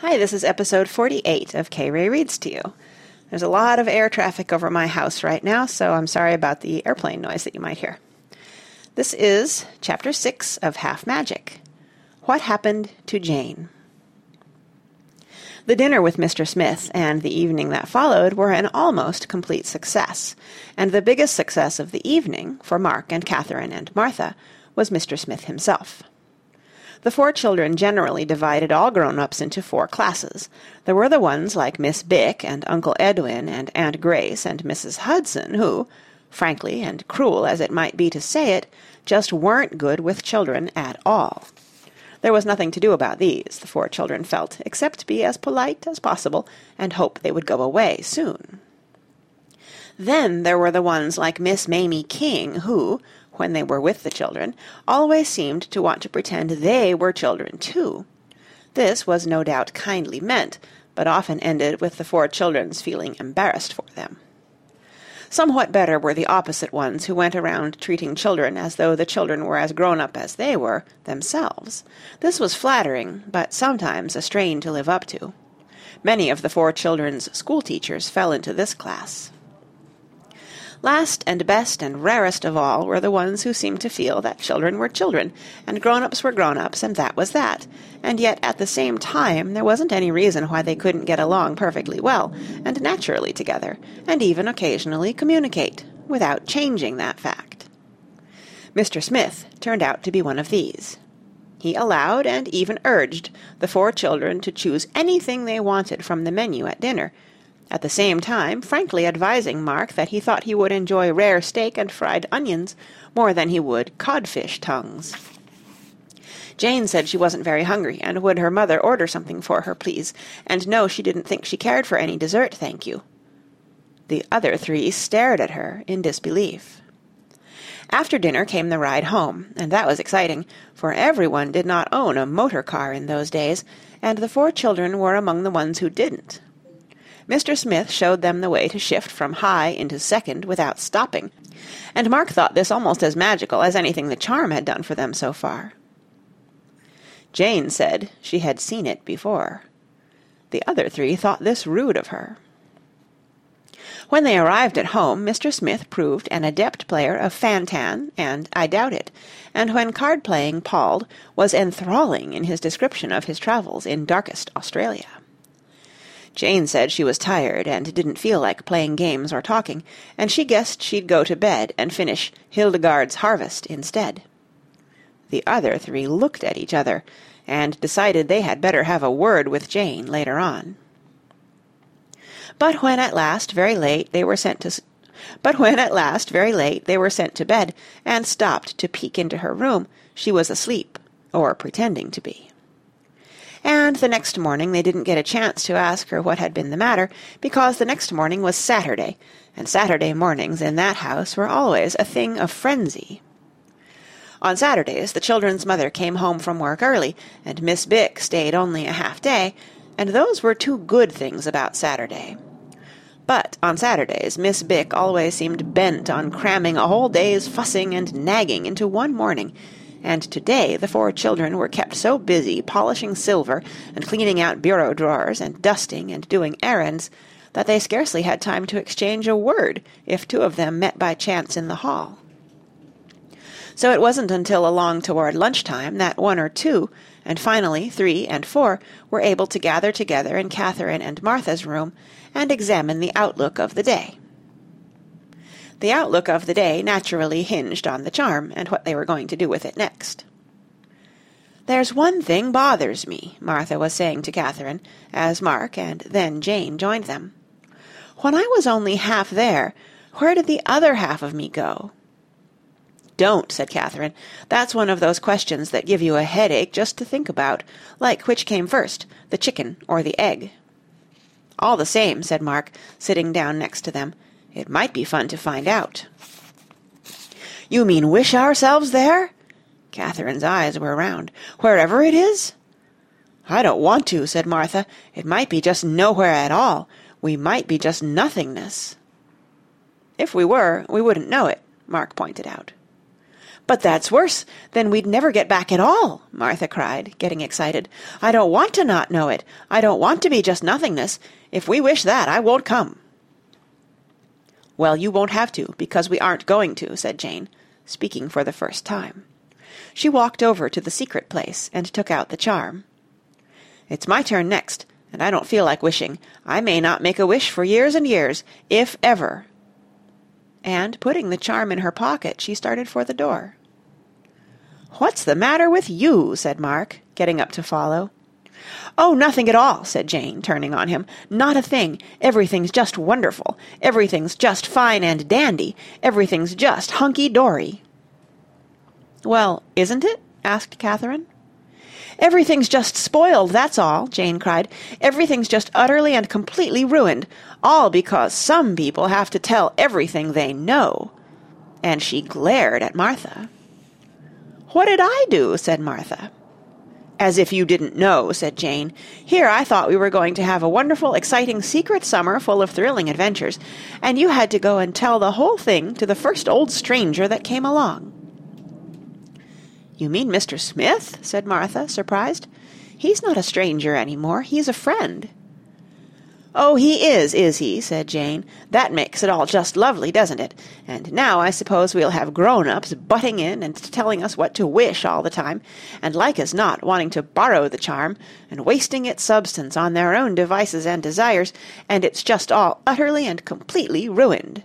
Hi, this is episode 48 of K Ray Reads to You. There's a lot of air traffic over my house right now, so I'm sorry about the airplane noise that you might hear. This is chapter 6 of Half Magic What Happened to Jane? The dinner with Mr. Smith and the evening that followed were an almost complete success, and the biggest success of the evening, for Mark and Catherine and Martha, was Mr. Smith himself. The four children generally divided all grown-ups into four classes. There were the ones like Miss Bick and Uncle Edwin and Aunt Grace and Mrs. Hudson who, frankly and cruel as it might be to say it, just weren't good with children at all. There was nothing to do about these, the four children felt, except be as polite as possible and hope they would go away soon. Then there were the ones like Miss Mamie King who, when they were with the children, always seemed to want to pretend they were children too. This was no doubt kindly meant, but often ended with the four children's feeling embarrassed for them. Somewhat better were the opposite ones who went around treating children as though the children were as grown up as they were themselves. This was flattering, but sometimes a strain to live up to. Many of the four children's school teachers fell into this class. Last and best and rarest of all were the ones who seemed to feel that children were children, and grown-ups were grown-ups, and that was that, and yet at the same time there wasn't any reason why they couldn't get along perfectly well, and naturally together, and even occasionally communicate, without changing that fact. Mr. Smith turned out to be one of these. He allowed and even urged the four children to choose anything they wanted from the menu at dinner, at the same time frankly advising Mark that he thought he would enjoy rare steak and fried onions more than he would codfish tongues. Jane said she wasn't very hungry, and would her mother order something for her, please, and no, she didn't think she cared for any dessert, thank you. The other three stared at her in disbelief. After dinner came the ride home, and that was exciting, for everyone did not own a motor car in those days, and the four children were among the ones who didn't. Mr. Smith showed them the way to shift from high into second without stopping, and Mark thought this almost as magical as anything the charm had done for them so far. Jane said she had seen it before. The other three thought this rude of her. When they arrived at home, Mr. Smith proved an adept player of fan-tan and I doubt it, and when card-playing palled, was enthralling in his description of his travels in darkest Australia. Jane said she was tired and didn't feel like playing games or talking, and she guessed she'd go to bed and finish Hildegard's Harvest instead. The other three looked at each other, and decided they had better have a word with Jane later on. But when at last, very late, they were sent to but when at last, very late, they were sent to bed, and stopped to peek into her room, she was asleep, or pretending to be and the next morning they didn't get a chance to ask her what had been the matter, because the next morning was Saturday, and Saturday mornings in that house were always a thing of frenzy. On Saturdays the children's mother came home from work early, and Miss Bick stayed only a half day, and those were two good things about Saturday. But on Saturdays Miss Bick always seemed bent on cramming a whole day's fussing and nagging into one morning, and today the four children were kept so busy polishing silver and cleaning out bureau drawers and dusting and doing errands that they scarcely had time to exchange a word if two of them met by chance in the hall. So it wasn't until along toward lunchtime that one or two, and finally three and four, were able to gather together in Catherine and Martha's room and examine the outlook of the day. The outlook of the day naturally hinged on the charm and what they were going to do with it next. "There's one thing bothers me," Martha was saying to Catherine, as Mark and then Jane joined them. "When I was only half there, where did the other half of me go?" "Don't," said Catherine. "That's one of those questions that give you a headache just to think about, like which came first, the chicken or the egg." "All the same," said Mark, sitting down next to them. It might be fun to find out. You mean wish ourselves there? Catherine's eyes were round. Wherever it is? I don't want to, said Martha. It might be just nowhere at all. We might be just nothingness. If we were, we wouldn't know it, Mark pointed out. But that's worse. Then we'd never get back at all, Martha cried, getting excited. I don't want to not know it. I don't want to be just nothingness. If we wish that, I won't come. Well, you won't have to, because we aren't going to, said Jane, speaking for the first time. She walked over to the secret place and took out the charm. It's my turn next, and I don't feel like wishing. I may not make a wish for years and years, if ever. And putting the charm in her pocket, she started for the door. What's the matter with you? said Mark, getting up to follow. Oh, nothing at all, said Jane, turning on him. Not a thing. Everything's just wonderful. Everything's just fine and dandy. Everything's just hunky-dory. Well, isn't it? asked Catherine. Everything's just spoiled, that's all, Jane cried. Everything's just utterly and completely ruined, all because some people have to tell everything they know. And she glared at Martha. What did I do? said Martha. As if you didn't know, said Jane. Here I thought we were going to have a wonderful, exciting secret summer full of thrilling adventures, and you had to go and tell the whole thing to the first old stranger that came along. You mean Mr. Smith? said Martha, surprised. He's not a stranger any more. He's a friend. Oh, he is, is he? said Jane. That makes it all just lovely, doesn't it? And now I suppose we'll have grown-ups butting in and telling us what to wish all the time, and like as not wanting to borrow the charm, and wasting its substance on their own devices and desires, and it's just all utterly and completely ruined.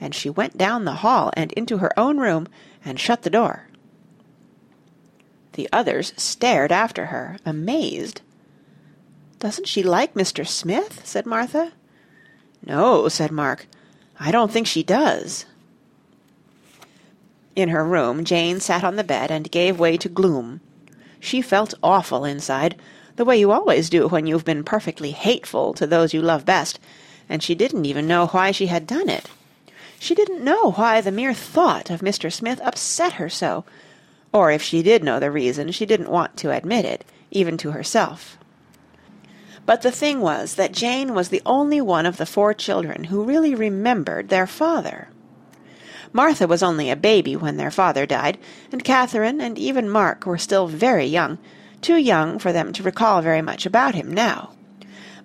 And she went down the hall and into her own room and shut the door. The others stared after her, amazed. Doesn't she like Mr. Smith? said Martha. No, said Mark. I don't think she does. In her room, Jane sat on the bed and gave way to gloom. She felt awful inside, the way you always do when you've been perfectly hateful to those you love best, and she didn't even know why she had done it. She didn't know why the mere thought of Mr. Smith upset her so, or if she did know the reason, she didn't want to admit it, even to herself. But the thing was that Jane was the only one of the four children who really remembered their father. Martha was only a baby when their father died, and Catherine and even Mark were still very young, too young for them to recall very much about him now.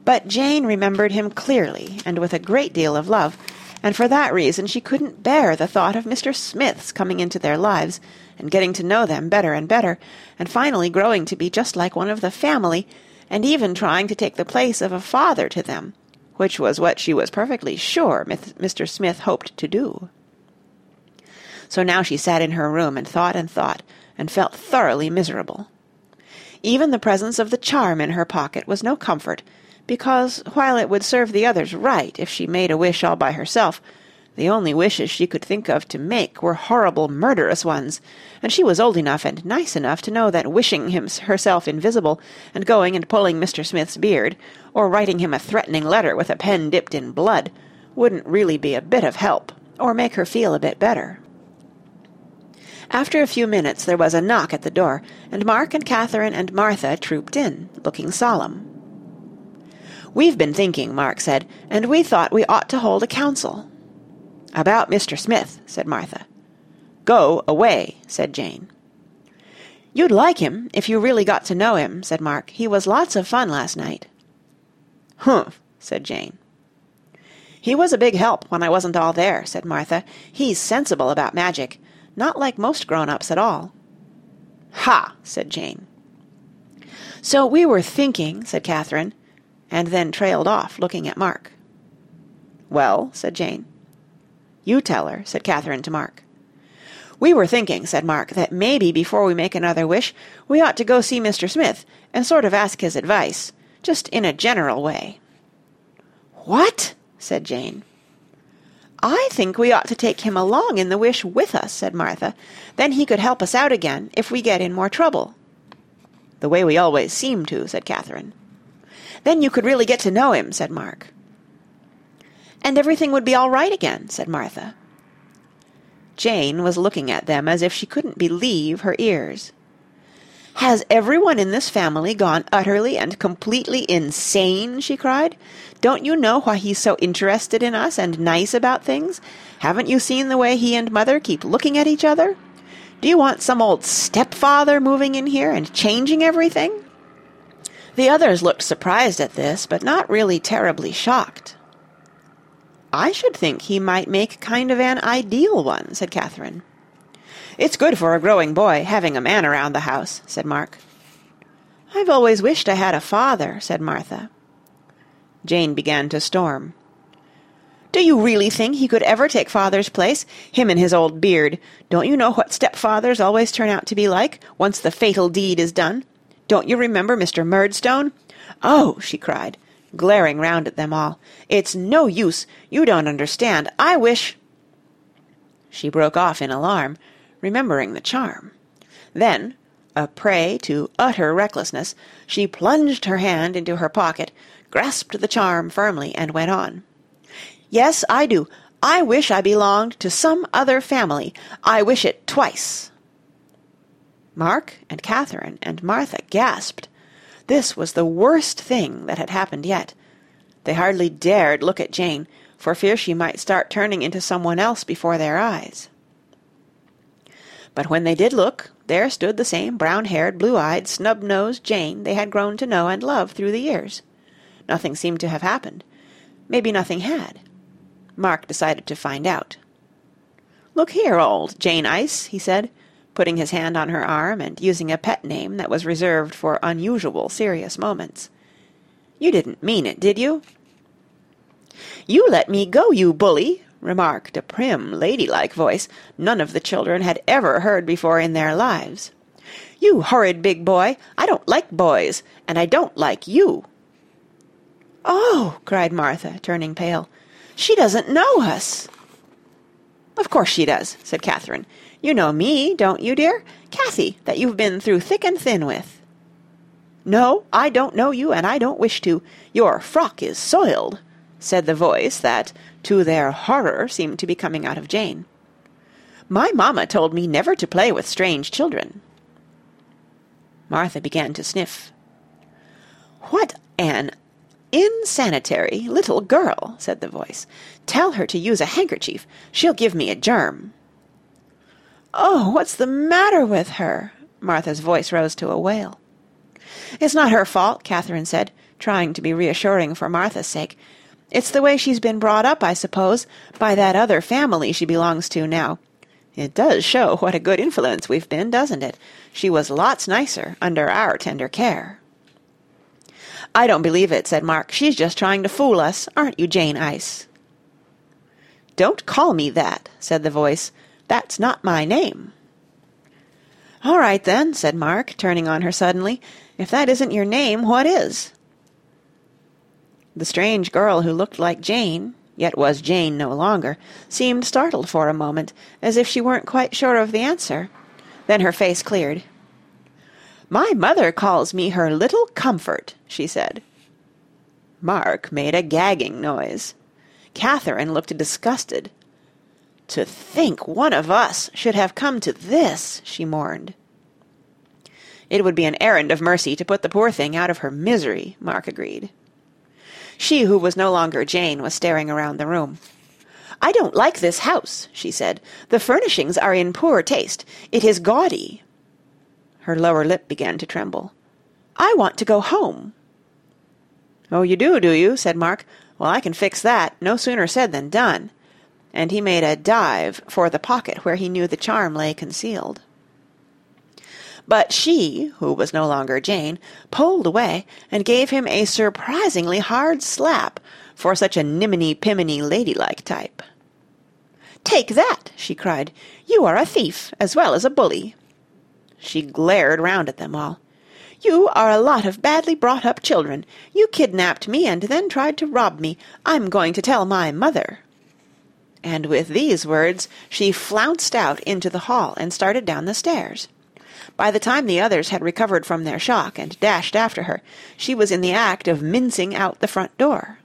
But Jane remembered him clearly and with a great deal of love, and for that reason she couldn't bear the thought of Mr. Smith's coming into their lives and getting to know them better and better, and finally growing to be just like one of the family, and even trying to take the place of a father to them, which was what she was perfectly sure Mr. Smith hoped to do. So now she sat in her room and thought and thought, and felt thoroughly miserable. Even the presence of the charm in her pocket was no comfort, because while it would serve the others right if she made a wish all by herself, the only wishes she could think of to make were horrible murderous ones, and she was old enough and nice enough to know that wishing him herself invisible, and going and pulling Mr. Smith's beard, or writing him a threatening letter with a pen dipped in blood, wouldn't really be a bit of help, or make her feel a bit better. After a few minutes there was a knock at the door, and Mark and Catherine and Martha trooped in, looking solemn. We've been thinking, Mark said, and we thought we ought to hold a council. About Mr. Smith, said Martha. Go away, said Jane. You'd like him if you really got to know him, said Mark. He was lots of fun last night. Humph, said Jane. He was a big help when I wasn't all there, said Martha. He's sensible about magic. Not like most grown-ups at all. Ha, said Jane. So we were thinking, said Catherine, and then trailed off, looking at Mark. Well, said Jane. You tell her, said Catherine to Mark. We were thinking, said Mark, that maybe before we make another wish, we ought to go see Mr. Smith and sort of ask his advice, just in a general way. What? said Jane. I think we ought to take him along in the wish with us, said Martha. Then he could help us out again if we get in more trouble. The way we always seem to, said Catherine. Then you could really get to know him, said Mark and everything would be all right again, said Martha. Jane was looking at them as if she couldn't believe her ears. Has everyone in this family gone utterly and completely insane? she cried. Don't you know why he's so interested in us and nice about things? Haven't you seen the way he and Mother keep looking at each other? Do you want some old stepfather moving in here and changing everything? The others looked surprised at this, but not really terribly shocked. I should think he might make kind of an ideal one, said Catherine. It's good for a growing boy, having a man around the house, said Mark. I've always wished I had a father, said Martha. Jane began to storm. Do you really think he could ever take father's place? Him and his old beard. Don't you know what stepfathers always turn out to be like, once the fatal deed is done? Don't you remember Mr. Murdstone? Oh, she cried, glaring round at them all. It's no use. You don't understand. I wish... She broke off in alarm, remembering the charm. Then, a prey to utter recklessness, she plunged her hand into her pocket, grasped the charm firmly, and went on. Yes, I do. I wish I belonged to some other family. I wish it twice. Mark and Catherine and Martha gasped. This was the worst thing that had happened yet. They hardly dared look at Jane, for fear she might start turning into someone else before their eyes. But when they did look, there stood the same brown-haired, blue-eyed, snub-nosed Jane they had grown to know and love through the years. Nothing seemed to have happened. Maybe nothing had. Mark decided to find out. Look here, old Jane Ice, he said, putting his hand on her arm and using a pet name that was reserved for unusual serious moments. You didn't mean it, did you? You let me go, you bully, remarked a prim, ladylike voice none of the children had ever heard before in their lives. You horrid big boy! I don't like boys, and I don't like you. Oh, cried Martha, turning pale. She doesn't know us. Of course she does, said Catherine. You know me, don't you, dear? Cathy, that you've been through thick and thin with. No, I don't know you, and I don't wish to. Your frock is soiled, said the voice that, to their horror, seemed to be coming out of Jane. My mamma told me never to play with strange children. Martha began to sniff. What an insanitary little girl, said the voice. Tell her to use a handkerchief. She'll give me a germ. Oh, what's the matter with her? Martha's voice rose to a wail. It's not her fault, Catherine said, trying to be reassuring for Martha's sake. It's the way she's been brought up, I suppose, by that other family she belongs to now. It does show what a good influence we've been, doesn't it? She was lots nicer under our tender care. I don't believe it, said Mark. She's just trying to fool us, aren't you, Jane Ice? Don't call me that, said the voice. That's not my name. All right, then, said Mark, turning on her suddenly. If that isn't your name, what is? The strange girl who looked like Jane, yet was Jane no longer, seemed startled for a moment, as if she weren't quite sure of the answer. Then her face cleared. My mother calls me her little comfort, she said. Mark made a gagging noise. Catherine looked disgusted. To think one of us should have come to this, she mourned. It would be an errand of mercy to put the poor thing out of her misery, Mark agreed. She, who was no longer Jane, was staring around the room. I don't like this house, she said. The furnishings are in poor taste. It is gaudy. Her lower lip began to tremble. I want to go home. Oh, you do, do you? said Mark. Well, I can fix that. No sooner said than done. And he made a dive for the pocket where he knew the charm lay concealed. But she, who was no longer Jane, pulled away and gave him a surprisingly hard slap for such a niminy-piminy ladylike type. Take that, she cried. You are a thief as well as a bully. She glared round at them all. You are a lot of badly brought up children. You kidnapped me and then tried to rob me. I'm going to tell my mother. And with these words she flounced out into the hall and started down the stairs. By the time the others had recovered from their shock and dashed after her, she was in the act of mincing out the front door.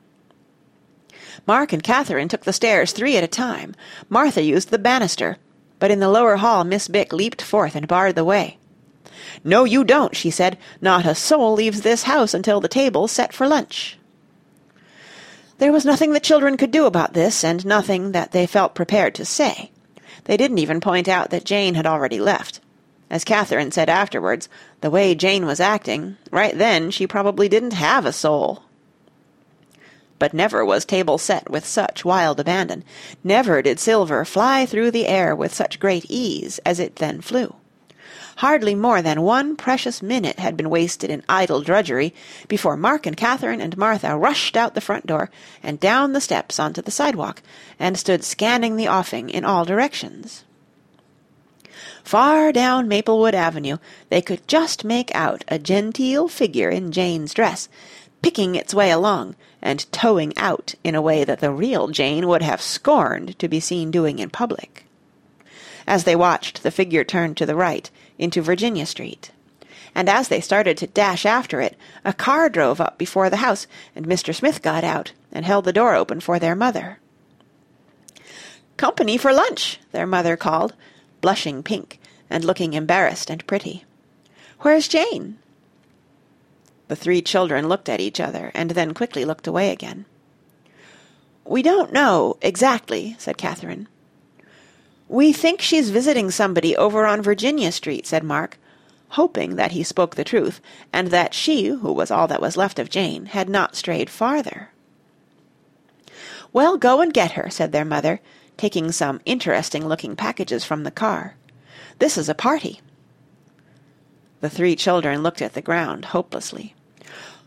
Mark and Catherine took the stairs three at a time. Martha used the banister, but in the lower hall Miss Bick leaped forth and barred the way. No, you don't, she said. Not a soul leaves this house until the table's set for lunch. There was nothing the children could do about this, and nothing that they felt prepared to say. They didn't even point out that Jane had already left. As Catherine said afterwards, the way Jane was acting, right then she probably didn't have a soul. But never was table set with such wild abandon. Never did silver fly through the air with such great ease as it then flew. Hardly more than one precious minute had been wasted in idle drudgery before Mark and Catherine and Martha rushed out the front door and down the steps onto the sidewalk, and stood scanning the offing in all directions. Far down Maplewood Avenue they could just make out a genteel figure in Jane's dress, picking its way along, and toeing out in a way that the real Jane would have scorned to be seen doing in public. As they watched, the figure turned to the right, into Virginia Street. And as they started to dash after it, a car drove up before the house, and Mr. Smith got out and held the door open for their mother. Company for lunch, their mother called, blushing pink, and looking embarrassed and pretty. Where's Jane? The three children looked at each other, and then quickly looked away again. We don't know, exactly, said Catherine. We think she's visiting somebody over on Virginia Street, said Mark, hoping that he spoke the truth, and that she, who was all that was left of Jane, had not strayed farther. Well, go and get her, said their mother, taking some interesting-looking packages from the car. This is a party. The three children looked at the ground hopelessly.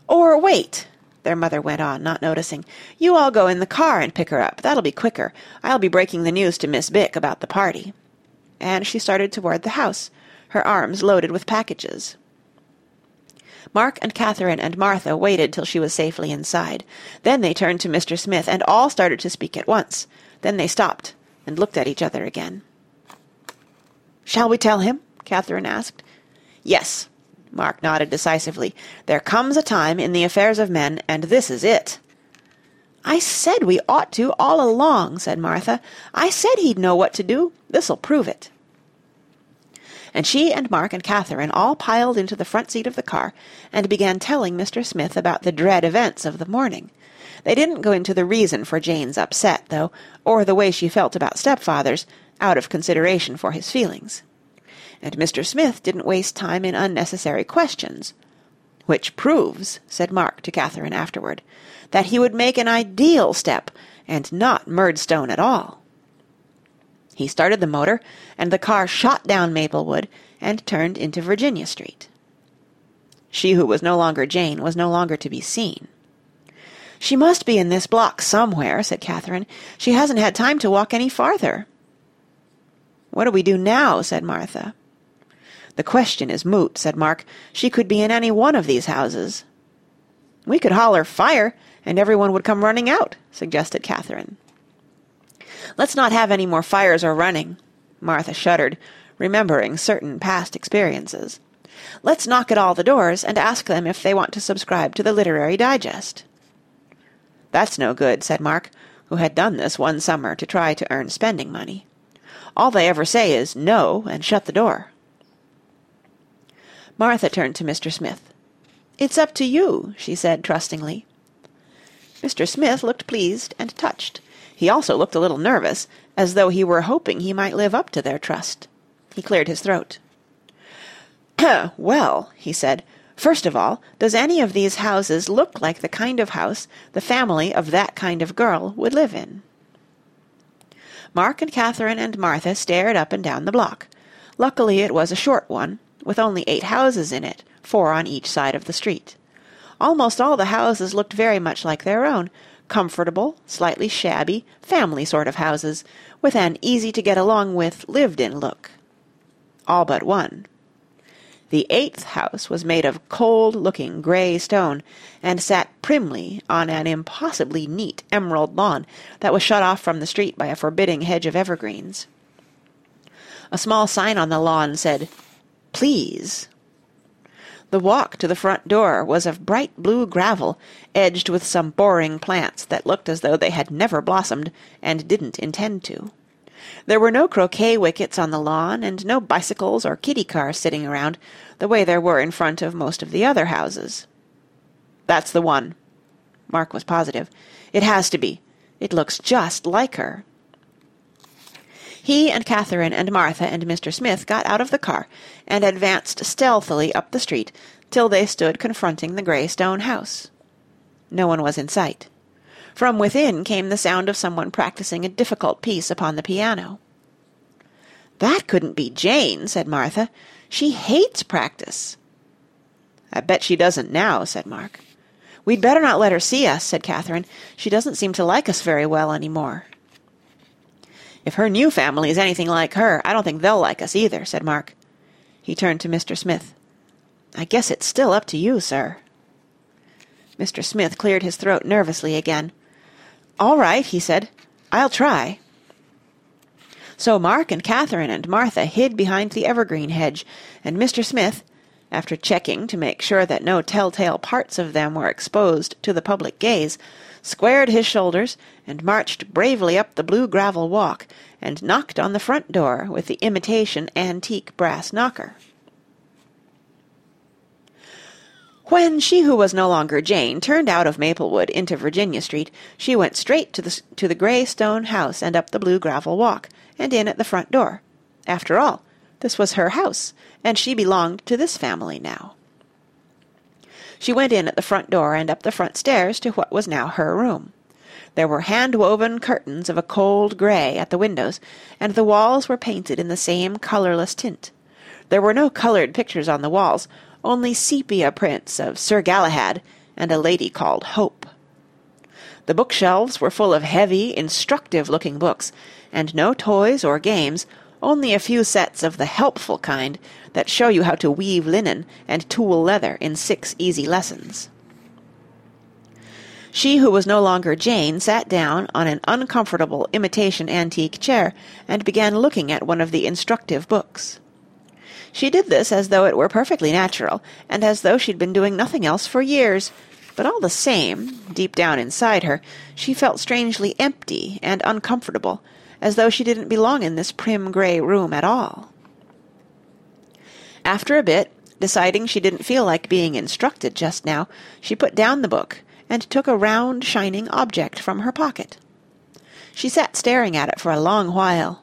Or wait, their mother went on, not noticing. You all go in the car and pick her up. That'll be quicker. I'll be breaking the news to Miss Bick about the party. And she started toward the house, her arms loaded with packages. Mark and Catherine and Martha waited till she was safely inside. Then they turned to Mr. Smith, and all started to speak at once. Then they stopped and looked at each other again. Shall we tell him? Catherine asked. Yes, Mark nodded decisively. There comes a time in the affairs of men, and this is it. I said we ought to all along, said Martha. I said he'd know what to do. This'll prove it. And she and Mark and Catherine all piled into the front seat of the car and began telling Mr. Smith about the dread events of the morning. They didn't go into the reason for Jane's upset, though, or the way she felt about stepfathers, out of consideration for his feelings and Mr. Smith didn't waste time in unnecessary questions. Which proves, said Mark to Catherine afterward, that he would make an ideal step, and not Murdstone at all. He started the motor, and the car shot down Maplewood and turned into Virginia Street. She who was no longer Jane was no longer to be seen. She must be in this block somewhere, said Catherine. She hasn't had time to walk any farther. What do we do now? said Martha. The question is moot, said Mark. She could be in any one of these houses. We could holler fire, and everyone would come running out, suggested Catherine. Let's not have any more fires or running. Martha shuddered, remembering certain past experiences. Let's knock at all the doors and ask them if they want to subscribe to the Literary Digest. That's no good, said Mark, who had done this one summer to try to earn spending money. All they ever say is no and shut the door. Martha turned to Mr. Smith. It's up to you, she said trustingly. Mr. Smith looked pleased and touched. He also looked a little nervous, as though he were hoping he might live up to their trust. He cleared his throat. well, he said, first of all, does any of these houses look like the kind of house the family of that kind of girl would live in? Mark and Catherine and Martha stared up and down the block. Luckily it was a short one, with only eight houses in it, four on each side of the street. Almost all the houses looked very much like their own, comfortable, slightly shabby, family sort of houses, with an easy-to-get-along-with, lived-in look. All but one. The eighth house was made of cold-looking grey stone, and sat primly on an impossibly neat emerald lawn that was shut off from the street by a forbidding hedge of evergreens. A small sign on the lawn said, please. The walk to the front door was of bright blue gravel, edged with some boring plants that looked as though they had never blossomed and didn't intend to. There were no croquet wickets on the lawn, and no bicycles or kiddie cars sitting around, the way there were in front of most of the other houses. That's the one. Mark was positive. It has to be. It looks just like her. He and Catherine and Martha and Mr. Smith got out of the car and advanced stealthily up the street till they stood confronting the grey stone house. No one was in sight. From within came the sound of someone practising a difficult piece upon the piano. "That couldn't be Jane," said Martha. "She hates practice." "I bet she doesn't now," said Mark. "We'd better not let her see us," said Catherine. "She doesn't seem to like us very well any more." "If her new family is anything like her, I don't think they'll like us either," said Mark. He turned to Mr. Smith. "I guess it's still up to you, sir." Mr. Smith cleared his throat nervously again. "All right," he said. "I'll try." So Mark and Catherine and Martha hid behind the evergreen hedge, and Mr. Smith, after checking to make sure that no telltale parts of them were exposed to the public gaze, squared his shoulders and marched bravely up the blue gravel walk and knocked on the front door with the imitation antique brass knocker. When she who was no longer Jane turned out of Maplewood into Virginia Street, she went straight to the to the grey stone house and up the blue gravel walk, and in at the front door. After all, this was her house, and she belonged to this family now. She went in at the front door and up the front stairs to what was now her room. There were hand-woven curtains of a cold grey at the windows, and the walls were painted in the same colourless tint. There were no coloured pictures on the walls, only sepia prints of Sir Galahad and a lady called Hope. The bookshelves were full of heavy, instructive-looking books, and no toys or games, only a few sets of the helpful kind that show you how to weave linen and tool leather in six easy lessons. She who was no longer Jane sat down on an uncomfortable imitation antique chair and began looking at one of the instructive books. She did this as though it were perfectly natural, and as though she'd been doing nothing else for years, but all the same, deep down inside her, she felt strangely empty and uncomfortable, as though she didn't belong in this prim grey room at all. After a bit, deciding she didn't feel like being instructed just now, she put down the book and took a round shining object from her pocket. She sat staring at it for a long while.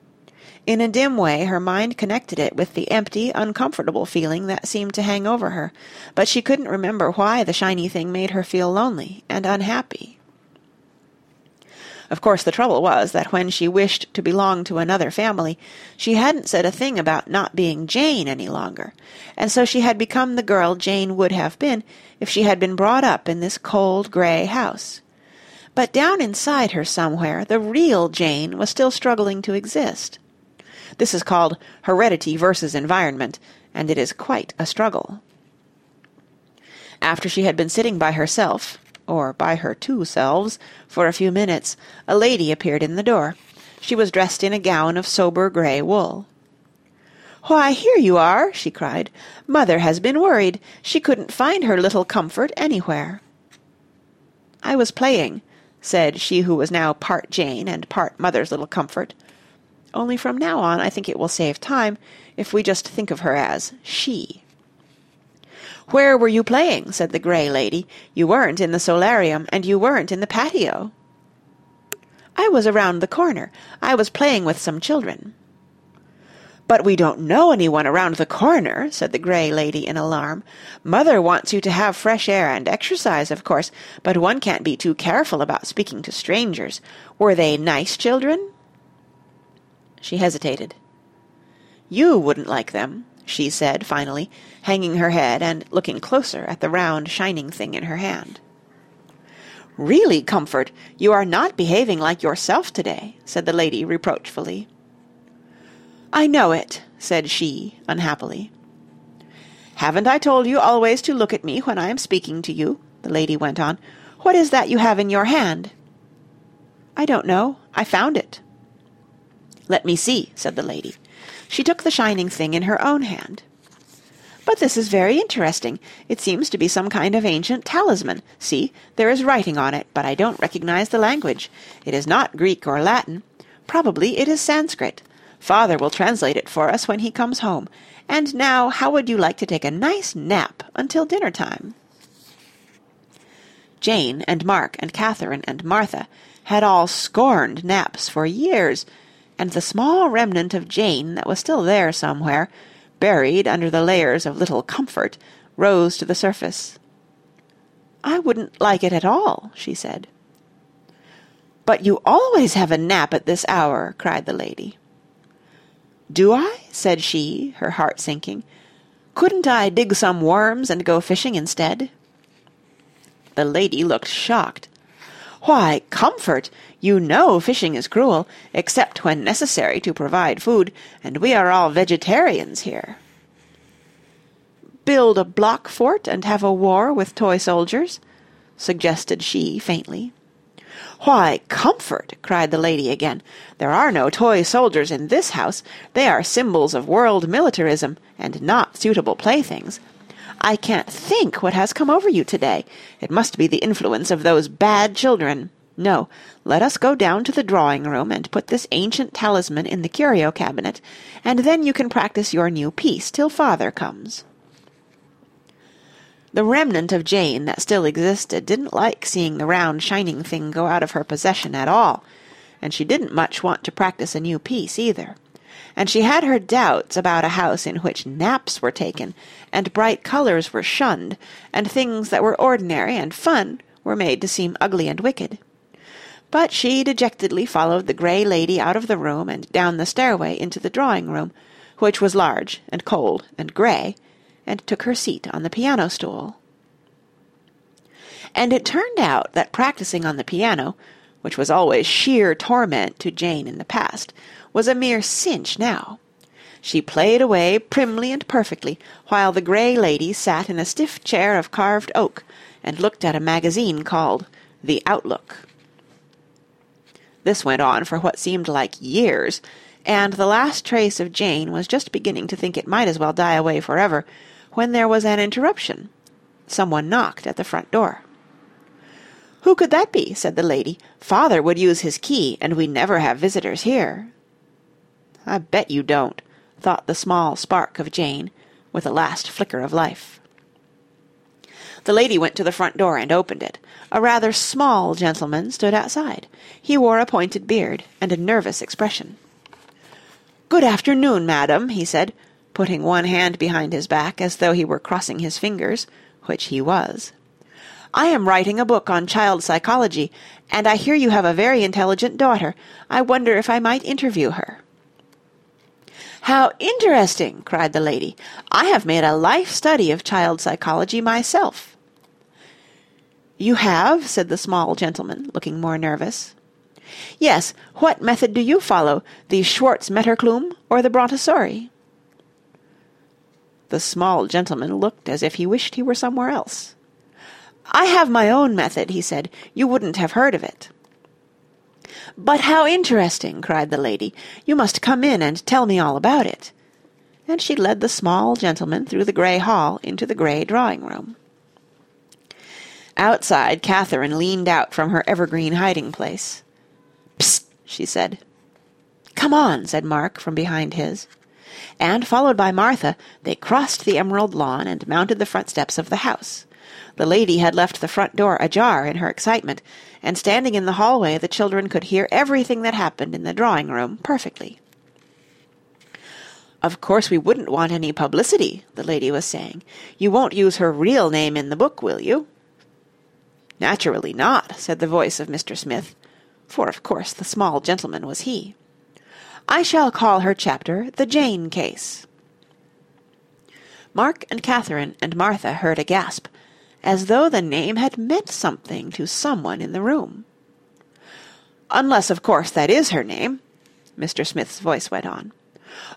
In a dim way her mind connected it with the empty, uncomfortable feeling that seemed to hang over her, but she couldn't remember why the shiny thing made her feel lonely and unhappy. Of course the trouble was that when she wished to belong to another family, she hadn't said a thing about not being Jane any longer, and so she had become the girl Jane would have been if she had been brought up in this cold grey house. But down inside her somewhere the real Jane was still struggling to exist. This is called heredity versus environment, and it is quite a struggle. After she had been sitting by herself, or by her two selves, for a few minutes, a lady appeared in the door. She was dressed in a gown of sober grey wool. "Why, here you are!" she cried. "Mother has been worried. She couldn't find her little comfort anywhere." "I was playing," said she who was now part Jane and part Mother's little comfort. Only from now on I think it will save time if we just think of her as she. Where were you playing? said the grey lady. You weren't in the solarium, and you weren't in the patio. I was around the corner. I was playing with some children. But we don't know anyone around the corner, said the grey lady in alarm. Mother wants you to have fresh air and exercise, of course, but one can't be too careful about speaking to strangers. Were they nice children? She hesitated. You wouldn't like them, she said finally, hanging her head and looking closer at the round shining thing in her hand. Really, Comfort, you are not behaving like yourself today, said the lady reproachfully. I know it, said she, unhappily. Haven't I told you always to look at me when I am speaking to you? the lady went on. What is that you have in your hand? I don't know. I found it. Let me see, said the lady. She took the shining thing in her own hand. But this is very interesting. It seems to be some kind of ancient talisman. See, there is writing on it, but I don't recognize the language. It is not Greek or Latin. Probably it is Sanskrit. Father will translate it for us when he comes home. And now, how would you like to take a nice nap until dinner time? Jane and Mark and Catherine and Martha had all scorned naps for years, and the small remnant of Jane that was still there somewhere, buried under the layers of little comfort, rose to the surface. I wouldn't like it at all, she said. But you always have a nap at this hour, cried the lady. Do I? said she, her heart sinking. Couldn't I dig some worms and go fishing instead? The lady looked shocked. Why, comfort! You know fishing is cruel, except when necessary to provide food, and we are all vegetarians here. Build a block fort and have a war with toy soldiers? suggested she faintly. Why, comfort! cried the lady again. There are no toy soldiers in this house. They are symbols of world militarism, and not suitable playthings. I can't think what has come over you today. It must be the influence of those bad children. No, let us go down to the drawing-room and put this ancient talisman in the curio cabinet, and then you can practice your new piece till father comes. The remnant of Jane that still existed didn't like seeing the round shining thing go out of her possession at all, and she didn't much want to practice a new piece either. And she had her doubts about a house in which naps were taken, and bright colours were shunned, and things that were ordinary and fun were made to seem ugly and wicked. But she dejectedly followed the grey lady out of the room and down the stairway into the drawing-room, which was large and cold and grey, and took her seat on the piano stool. And it turned out that practising on the piano, which was always sheer torment to Jane in the past, was a mere cinch now. She played away primly and perfectly, while the grey lady sat in a stiff chair of carved oak and looked at a magazine called The Outlook. This went on for what seemed like years, and the last trace of Jane was just beginning to think it might as well die away forever when there was an interruption. Someone knocked at the front door. Who could that be? said the lady. Father would use his key, and we never have visitors here. I bet you don't, thought the small spark of Jane, with a last flicker of life. The lady went to the front door and opened it. A rather small gentleman stood outside. He wore a pointed beard and a nervous expression. Good afternoon, madam, he said putting one hand behind his back as though he were crossing his fingers, which he was. I am writing a book on child psychology, and I hear you have a very intelligent daughter. I wonder if I might interview her. How interesting! cried the lady. I have made a life study of child psychology myself. You have? said the small gentleman, looking more nervous. Yes. What method do you follow, the Schwartz-Metterklume or the Montessori? The small gentleman looked as if he wished he were somewhere else. I have my own method, he said. You wouldn't have heard of it. But how interesting, cried the lady. You must come in and tell me all about it. And she led the small gentleman through the grey hall into the grey drawing-room. Outside, Catherine leaned out from her evergreen hiding-place. Psst, she said. Come on, said Mark from behind his and, followed by Martha, they crossed the emerald lawn and mounted the front steps of the house. The lady had left the front door ajar in her excitement, and standing in the hallway the children could hear everything that happened in the drawing-room perfectly. Of course we wouldn't want any publicity, the lady was saying. You won't use her real name in the book, will you? Naturally not, said the voice of Mr. Smith, for of course the small gentleman was he. I shall call her chapter The Jane Case. Mark and Catherine and Martha heard a gasp, as though the name had meant something to someone in the room. Unless, of course, that is her name, Mr. Smith's voice went on.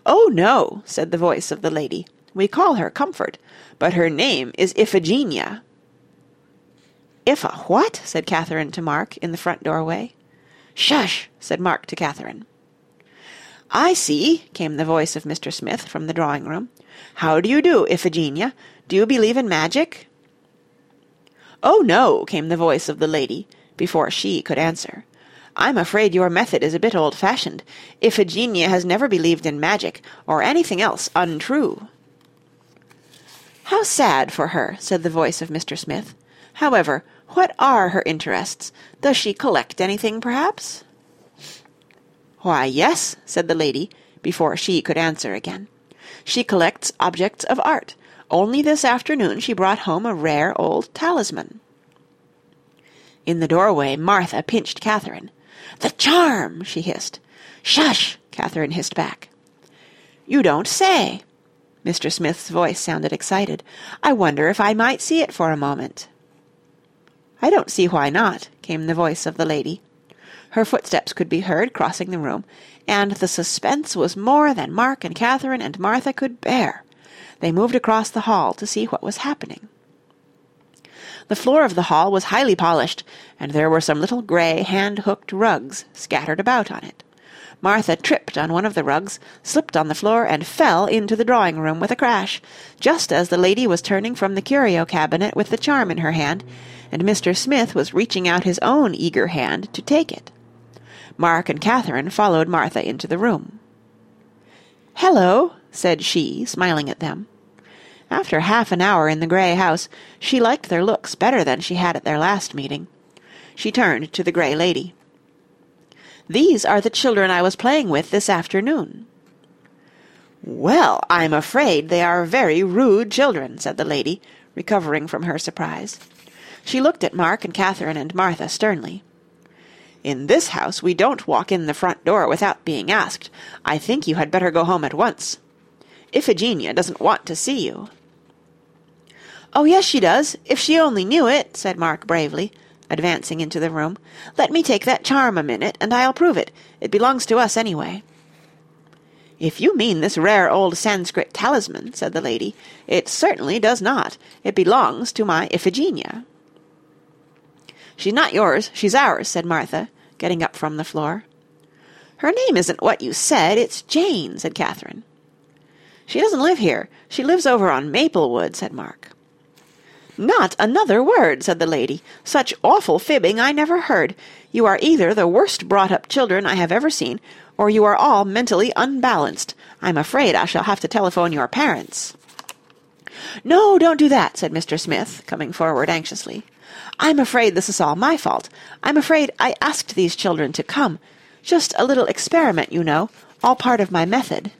Oh, no, said the voice of the lady. We call her Comfort, but her name is Iphigenia. If a what? said Catherine to Mark in the front doorway. Shush, said Mark to Catherine. I see, came the voice of Mr. Smith from the drawing-room. How do you do, Iphigenia? Do you believe in magic? Oh, no, came the voice of the lady, before she could answer. I'm afraid your method is a bit old-fashioned. Iphigenia has never believed in magic, or anything else untrue. How sad for her, said the voice of Mr. Smith. However, what are her interests? Does she collect anything, perhaps? Why, yes, said the lady, before she could answer again. She collects objects of art. Only this afternoon she brought home a rare old talisman. In the doorway Martha pinched Catherine. "The charm!" she hissed. "Shush!" Catherine hissed back. "You don't say!" Mr. Smith's voice sounded excited. "I wonder if I might see it for a moment." "I don't see why not," came the voice of the lady. Her footsteps could be heard crossing the room, and the suspense was more than Mark and Catherine and Martha could bear. They moved across the hall to see what was happening. The floor of the hall was highly polished, and there were some little grey hand-hooked rugs scattered about on it. Martha tripped on one of the rugs, slipped on the floor, and fell into the drawing-room with a crash, just as the lady was turning from the curio cabinet with the charm in her hand, and Mr. Smith was reaching out his own eager hand to take it. Mark and Catherine followed Martha into the room. "Hello," said she, smiling at them. After half an hour in the grey house, she liked their looks better than she had at their last meeting. She turned to the grey lady. "These are the children I was playing with this afternoon." "Well, I'm afraid they are very rude children," said the lady, recovering from her surprise. She looked at Mark and Catherine and Martha sternly. "In this house we don't walk in the front door without being asked. I think you had better go home at once. Iphigenia doesn't want to see you." "Oh, yes, she does, if she only knew it," said Mark bravely, advancing into the room. "Let me take that charm a minute, and I'll prove it. It belongs to us, anyway." "If you mean this rare old Sanskrit talisman," said the lady, "it certainly does not. It belongs to my Iphigenia." "She's not yours, she's ours," said Martha, getting up from the floor. "Her name isn't what you said, it's Jane," said Catherine. "She doesn't live here. She lives over on Maplewood," said Mark. "Not another word!" said the lady. "Such awful fibbing I never heard. You are either the worst brought-up children I have ever seen, or you are all mentally unbalanced. I'm afraid I shall have to telephone your parents." "No, don't do that," said Mr. Smith, coming forward anxiously. "I'm afraid this is all my fault. I'm afraid I asked these children to come. Just a little experiment, you know, all part of my method."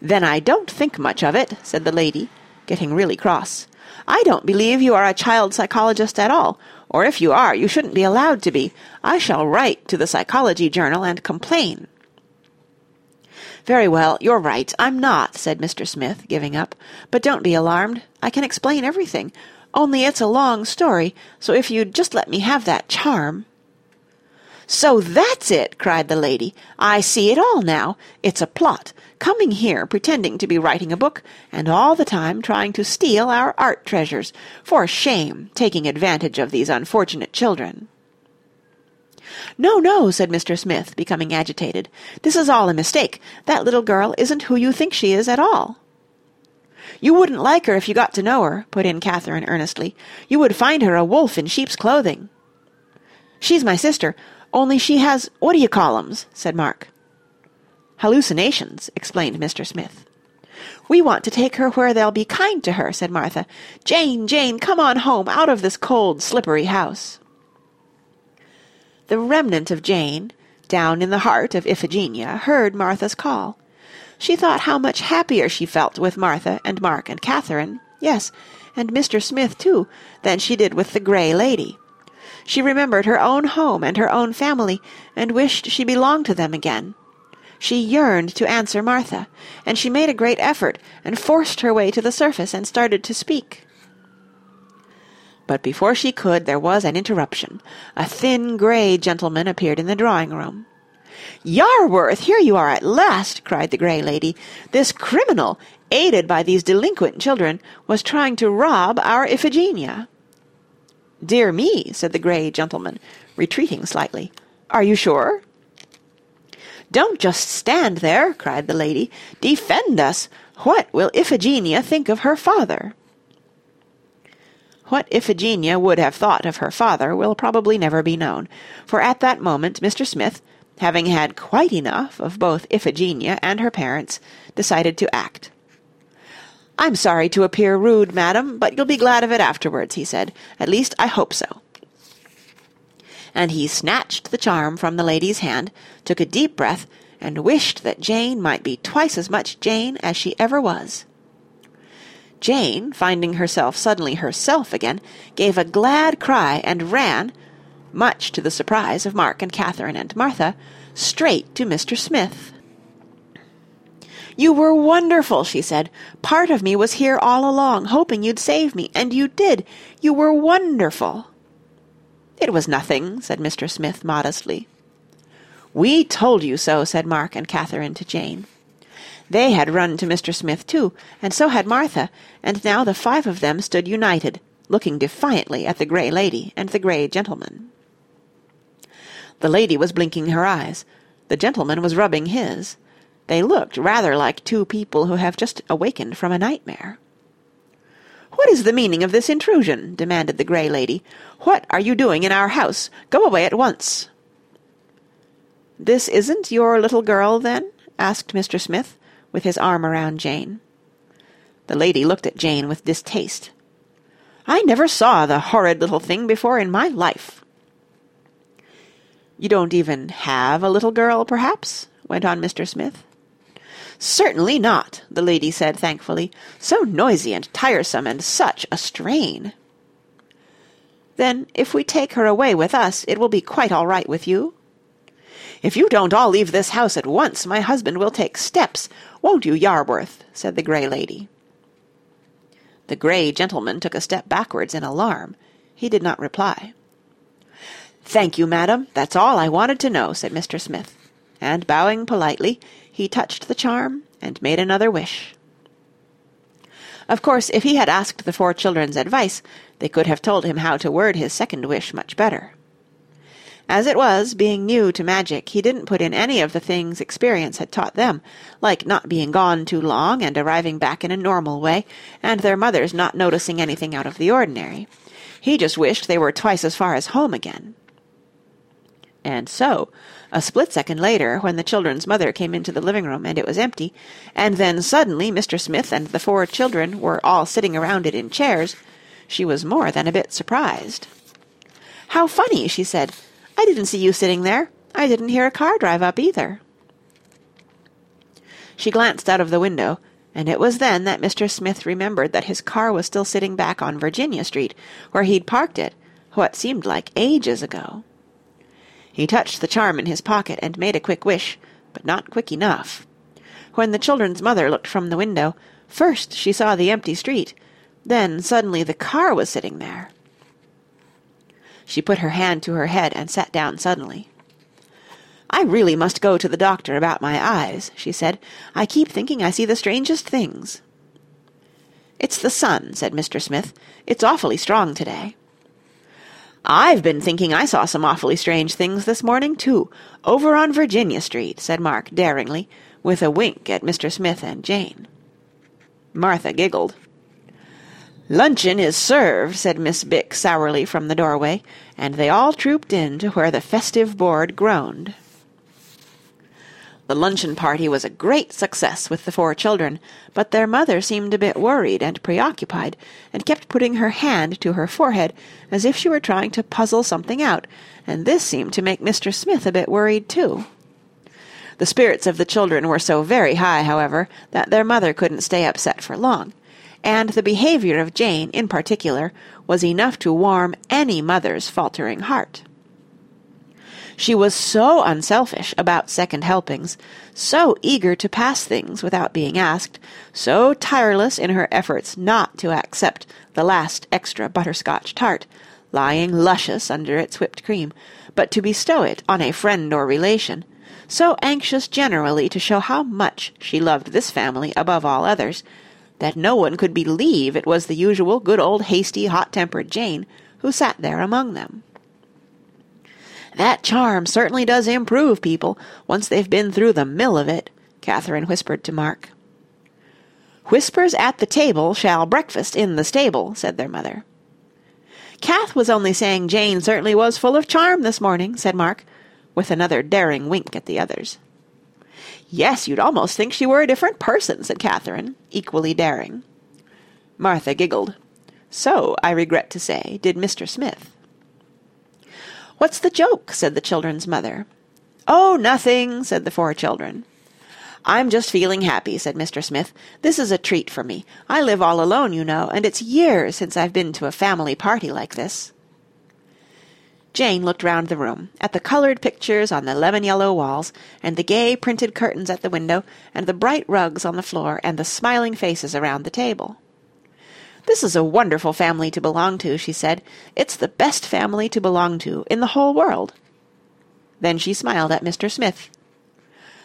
"Then I don't think much of it," said the lady, getting really cross. I don't believe you are a child psychologist at all, or if you are, you shouldn't be allowed to be. I shall write to the Psychology Journal and complain." "Very well, you're right, I'm not," said Mr. Smith, giving up. "But don't be alarmed. I can explain everything. Only it's a long story, so if you'd just let me have that charm "So that's it!" cried the lady. "I see it all now. It's a plot. Coming here pretending to be writing a book, and all the time trying to steal our art treasures. For shame, taking advantage of these unfortunate children." "No, no," said Mr. Smith, becoming agitated. "This is all a mistake. That little girl isn't who you think she is at all." "You wouldn't like her if you got to know her," put in Catherine earnestly. "You would find her a wolf in sheep's clothing." "She's my sister. Only she has what do you call 'ems?" said Mark. "Hallucinations," explained Mr. Smith. "We want to take her where they'll be kind to her," said Martha. "Jane, Jane, come on home, out of this cold, slippery house." The remnant of Jane, down in the heart of Iphigenia, heard Martha's call. She thought how much happier she felt with Martha and Mark and Catherine, yes, and Mr. Smith too, than she did with the grey lady. She remembered her own home and her own family, and wished she belonged to them again. She yearned to answer Martha, and she made a great effort, and forced her way to the surface, and started to speak. But before she could, there was an interruption. A thin grey gentleman appeared in the drawing-room. "Yarworth, here you are at last!" cried the grey lady. "This criminal, aided by these delinquent children, was trying to rob our Iphigenia." "Dear me," said the grey gentleman, retreating slightly. "Are you sure?" "Don't just stand there," cried the lady. "Defend us! What will Iphigenia think of her father?" What Iphigenia would have thought of her father will probably never be known, for at that moment Mr. Smith, having had quite enough of both Iphigenia and her parents, decided to act. "I'm sorry to appear rude, madam, but you'll be glad of it afterwards," he said. "At least I hope so." And he snatched the charm from the lady's hand, took a deep breath, and wished that Jane might be twice as much Jane as she ever was. Jane, finding herself suddenly herself again, gave a glad cry and ran, much to the surprise of Mark and Catherine and Martha, straight to Mr. Smith. You were wonderful, she said. Part of me was here all along, hoping you'd save me, and you did. You were wonderful. It was nothing, said Mr. Smith modestly. We told you so, said Mark and Catherine to Jane. They had run to Mr. Smith too, and so had Martha, and now the five of them stood united, looking defiantly at the grey lady and the grey gentleman. The lady was blinking her eyes. The gentleman was rubbing his. They looked rather like two people who have just awakened from a nightmare. What is the meaning of this intrusion? demanded the grey lady. What are you doing in our house? Go away at once. This isn't your little girl, then? asked Mr. Smith, with his arm around Jane. The lady looked at Jane with distaste. I never saw the horrid little thing before in my life. You don't even have a little girl, perhaps? went on Mr. Smith. Certainly not, the lady said thankfully. So noisy and tiresome and such a strain. Then, if we take her away with us, it will be quite all right with you? If you don't all leave this house at once, my husband will take steps. Won't you, Yarworth? said the grey lady. The grey gentleman took a step backwards in alarm. He did not reply. Thank you, madam. That's all I wanted to know, said Mr. Smith. And bowing politely, he touched the charm and made another wish. Of course, if he had asked the four children's advice, they could have told him how to word his second wish much better. As it was, being new to magic, he didn't put in any of the things experience had taught them, like not being gone too long and arriving back in a normal way, and their mothers not noticing anything out of the ordinary. He just wished they were twice as far as home again. And so, a split second later, when the children's mother came into the living room and it was empty, and then suddenly Mr. Smith and the four children were all sitting around it in chairs, she was more than a bit surprised. How funny, she said. I didn't see you sitting there. I didn't hear a car drive up either. She glanced out of the window, and it was then that Mr. Smith remembered that his car was still sitting back on Virginia Street, where he'd parked it, what seemed like ages ago. He touched the charm in his pocket and made a quick wish, but not quick enough. When the children's mother looked from the window, first she saw the empty street, then suddenly the car was sitting there. She put her hand to her head and sat down suddenly. I really must go to the doctor about my eyes, she said. I keep thinking I see the strangest things. It's the sun, said Mr. Smith. It's awfully strong today. I've been thinking I saw some awfully strange things this morning, too, over on Virginia Street, said Mark daringly, with a wink at Mr. Smith and Jane. Martha giggled. Luncheon is served, said Miss Bick sourly from the doorway, and they all trooped in to where the festive board groaned. The luncheon party was a great success with the four children, but their mother seemed a bit worried and preoccupied, and kept putting her hand to her forehead as if she were trying to puzzle something out, and this seemed to make Mr. Smith a bit worried too. The spirits of the children were so very high, however, that their mother couldn't stay upset for long, and the behaviour of Jane, in particular, was enough to warm any mother's faltering heart. She was so unselfish about second helpings, so eager to pass things without being asked, so tireless in her efforts not to accept the last extra butterscotch tart, lying luscious under its whipped cream, but to bestow it on a friend or relation, so anxious generally to show how much she loved this family above all others, that no one could believe it was the usual good old hasty, hot-tempered Jane who sat there among them. That charm certainly does improve people, once they've been through the mill of it, Catherine whispered to Mark. Whispers at the table shall breakfast in the stable, said their mother. Kath was only saying Jane certainly was full of charm this morning, said Mark, with another daring wink at the others. Yes, you'd almost think she were a different person, said Catherine, equally daring. Martha giggled. So, I regret to say, did Mr. Smith. What's the joke? said the children's mother. Oh, nothing, said the four children. I'm just feeling happy, said Mr. Smith. This is a treat for me. I live all alone, you know, and it's years since I've been to a family party like this. Jane looked round the room, at the coloured pictures on the lemon yellow walls, and the gay printed curtains at the window, and the bright rugs on the floor, and the smiling faces around the table. This is a wonderful family to belong to, she said. It's the best family to belong to in the whole world. Then she smiled at Mr. Smith.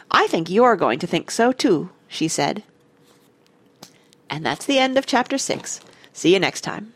I think you're going to think so too, she said. And that's the end of chapter six. See you next time.